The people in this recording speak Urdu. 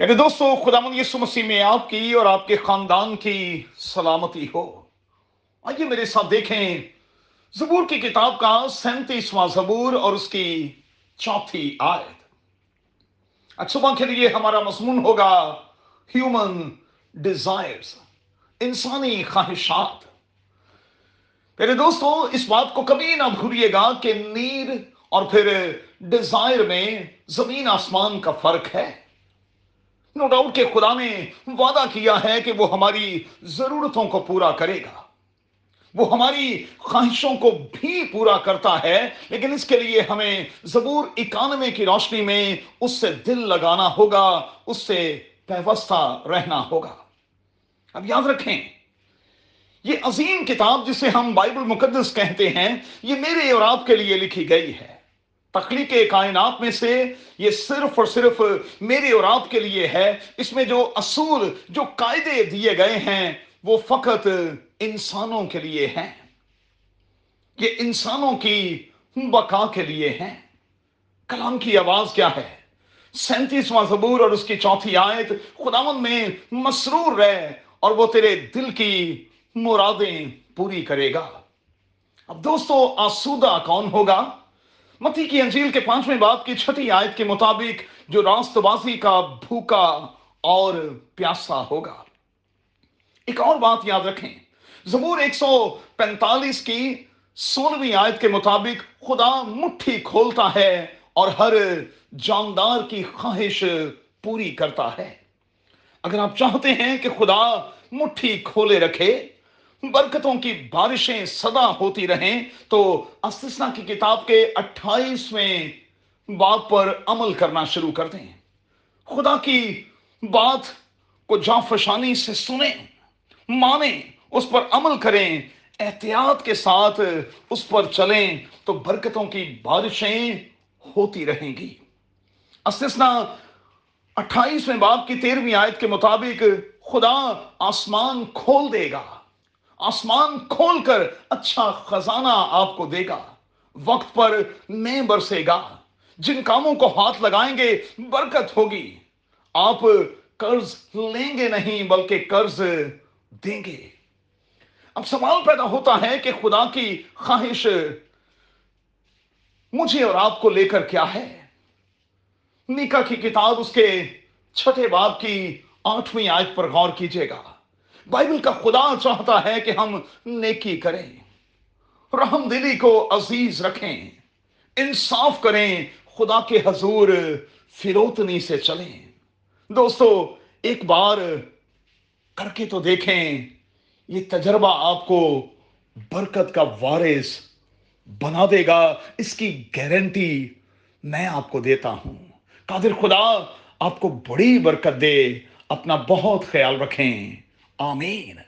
میرے دوستو، خدا یسو مسیح، میں آپ کی اور آپ کے خاندان کی سلامتی ہو۔ آئیے میرے ساتھ دیکھیں زبور کی کتاب کا سینتیسواں زبور اور اس کی چوتھی آیت۔ آج صبح کے لیے ہمارا مضمون ہوگا ہیومن ڈیزائرز انسانی خواہشات۔ میرے دوستو، اس بات کو کبھی نہ بھولیے گا کہ نیڈ اور پھر ڈیزائر میں زمین آسمان کا فرق ہے۔ نو ڈاؤٹ کہ خدا نے وعدہ کیا ہے کہ وہ ہماری ضرورتوں کو پورا کرے گا۔ وہ ہماری خواہشوں کو بھی پورا کرتا ہے، لیکن اس کے لیے ہمیں زبور اکانوے کی روشنی میں اس سے دل لگانا ہوگا، اس سے پیوستہ رہنا ہوگا۔ اب یاد رکھیں، یہ عظیم کتاب جسے ہم بائبل مقدس کہتے ہیں، یہ میرے اور آپ کے لیے لکھی گئی ہے۔ تخلیق کائنات میں سے یہ صرف اور صرف میرے اور آپ کے لیے ہے۔ اس میں جو اصول، جو قاعدے دیے گئے ہیں، وہ فقط انسانوں کے لیے ہیں۔ یہ انسانوں کی بقا کے لیے ہیں۔ کلام کی آواز کیا ہے؟ سینتیسواں زبور اور اس کی چوتھی آیت خداون میں مسرور رہ اور وہ تیرے دل کی مرادیں پوری کرے گا۔ اب دوستو، آسودہ کون ہوگا؟ متی کی انجیل کے پانچویں باب کی چھٹی آیت کے مطابق جو راست بازی کا بھوکا اور پیاسا ہوگا۔ ایک اور بات یاد رکھیں۔ زبور ایک سو پینتالیس کی سولہویں آیت کے مطابق خدا مٹھی کھولتا ہے اور ہر جاندار کی خواہش پوری کرتا ہے۔ اگر آپ چاہتے ہیں کہ خدا مٹھی کھولے رکھے برکتوں کی بارشیں صدا ہوتی رہیں تو استثنا کی کتاب کے اٹھائیسویں بات پر عمل کرنا شروع کر دیں۔ خدا کی بات کو جانفشانی سے سنیں، مانیں، اس پر عمل کریں، احتیاط کے ساتھ اس پر چلیں تو برکتوں کی بارشیں ہوتی رہیں گی۔ استثنا اٹھائیسویں باپ کی تیرہویں آیت کے مطابق خدا آسمان کھول دے گا۔ آسمان کھول کر اچھا خزانہ آپ کو دے گا۔ وقت پر میں برسے گا۔ جن کاموں کو ہاتھ لگائیں گے، برکت ہوگی۔ آپ قرض لیں گے نہیں، بلکہ قرض دیں گے۔ اب سوال پیدا ہوتا ہے کہ خدا کی خواہش مجھے اور آپ کو لے کر کیا ہے؟ نکا کی کتاب اس کے چھٹے باب کی آٹھویں آیت پر غور کیجیے گا۔ بائبل کا خدا چاہتا ہے کہ ہم نیکی کریں رحم دلی کو عزیز رکھیں، انصاف کریں، خدا کے حضور فروتنی سے چلیں۔ دوستو، ایک بار کر کے تو دیکھیں، یہ تجربہ آپ کو برکت کا وارث بنا دے گا۔ اس کی گارنٹی میں آپ کو دیتا ہوں۔ قادر خدا، آپ کو بڑی برکت دے، اپنا بہت خیال رکھیں۔ آمین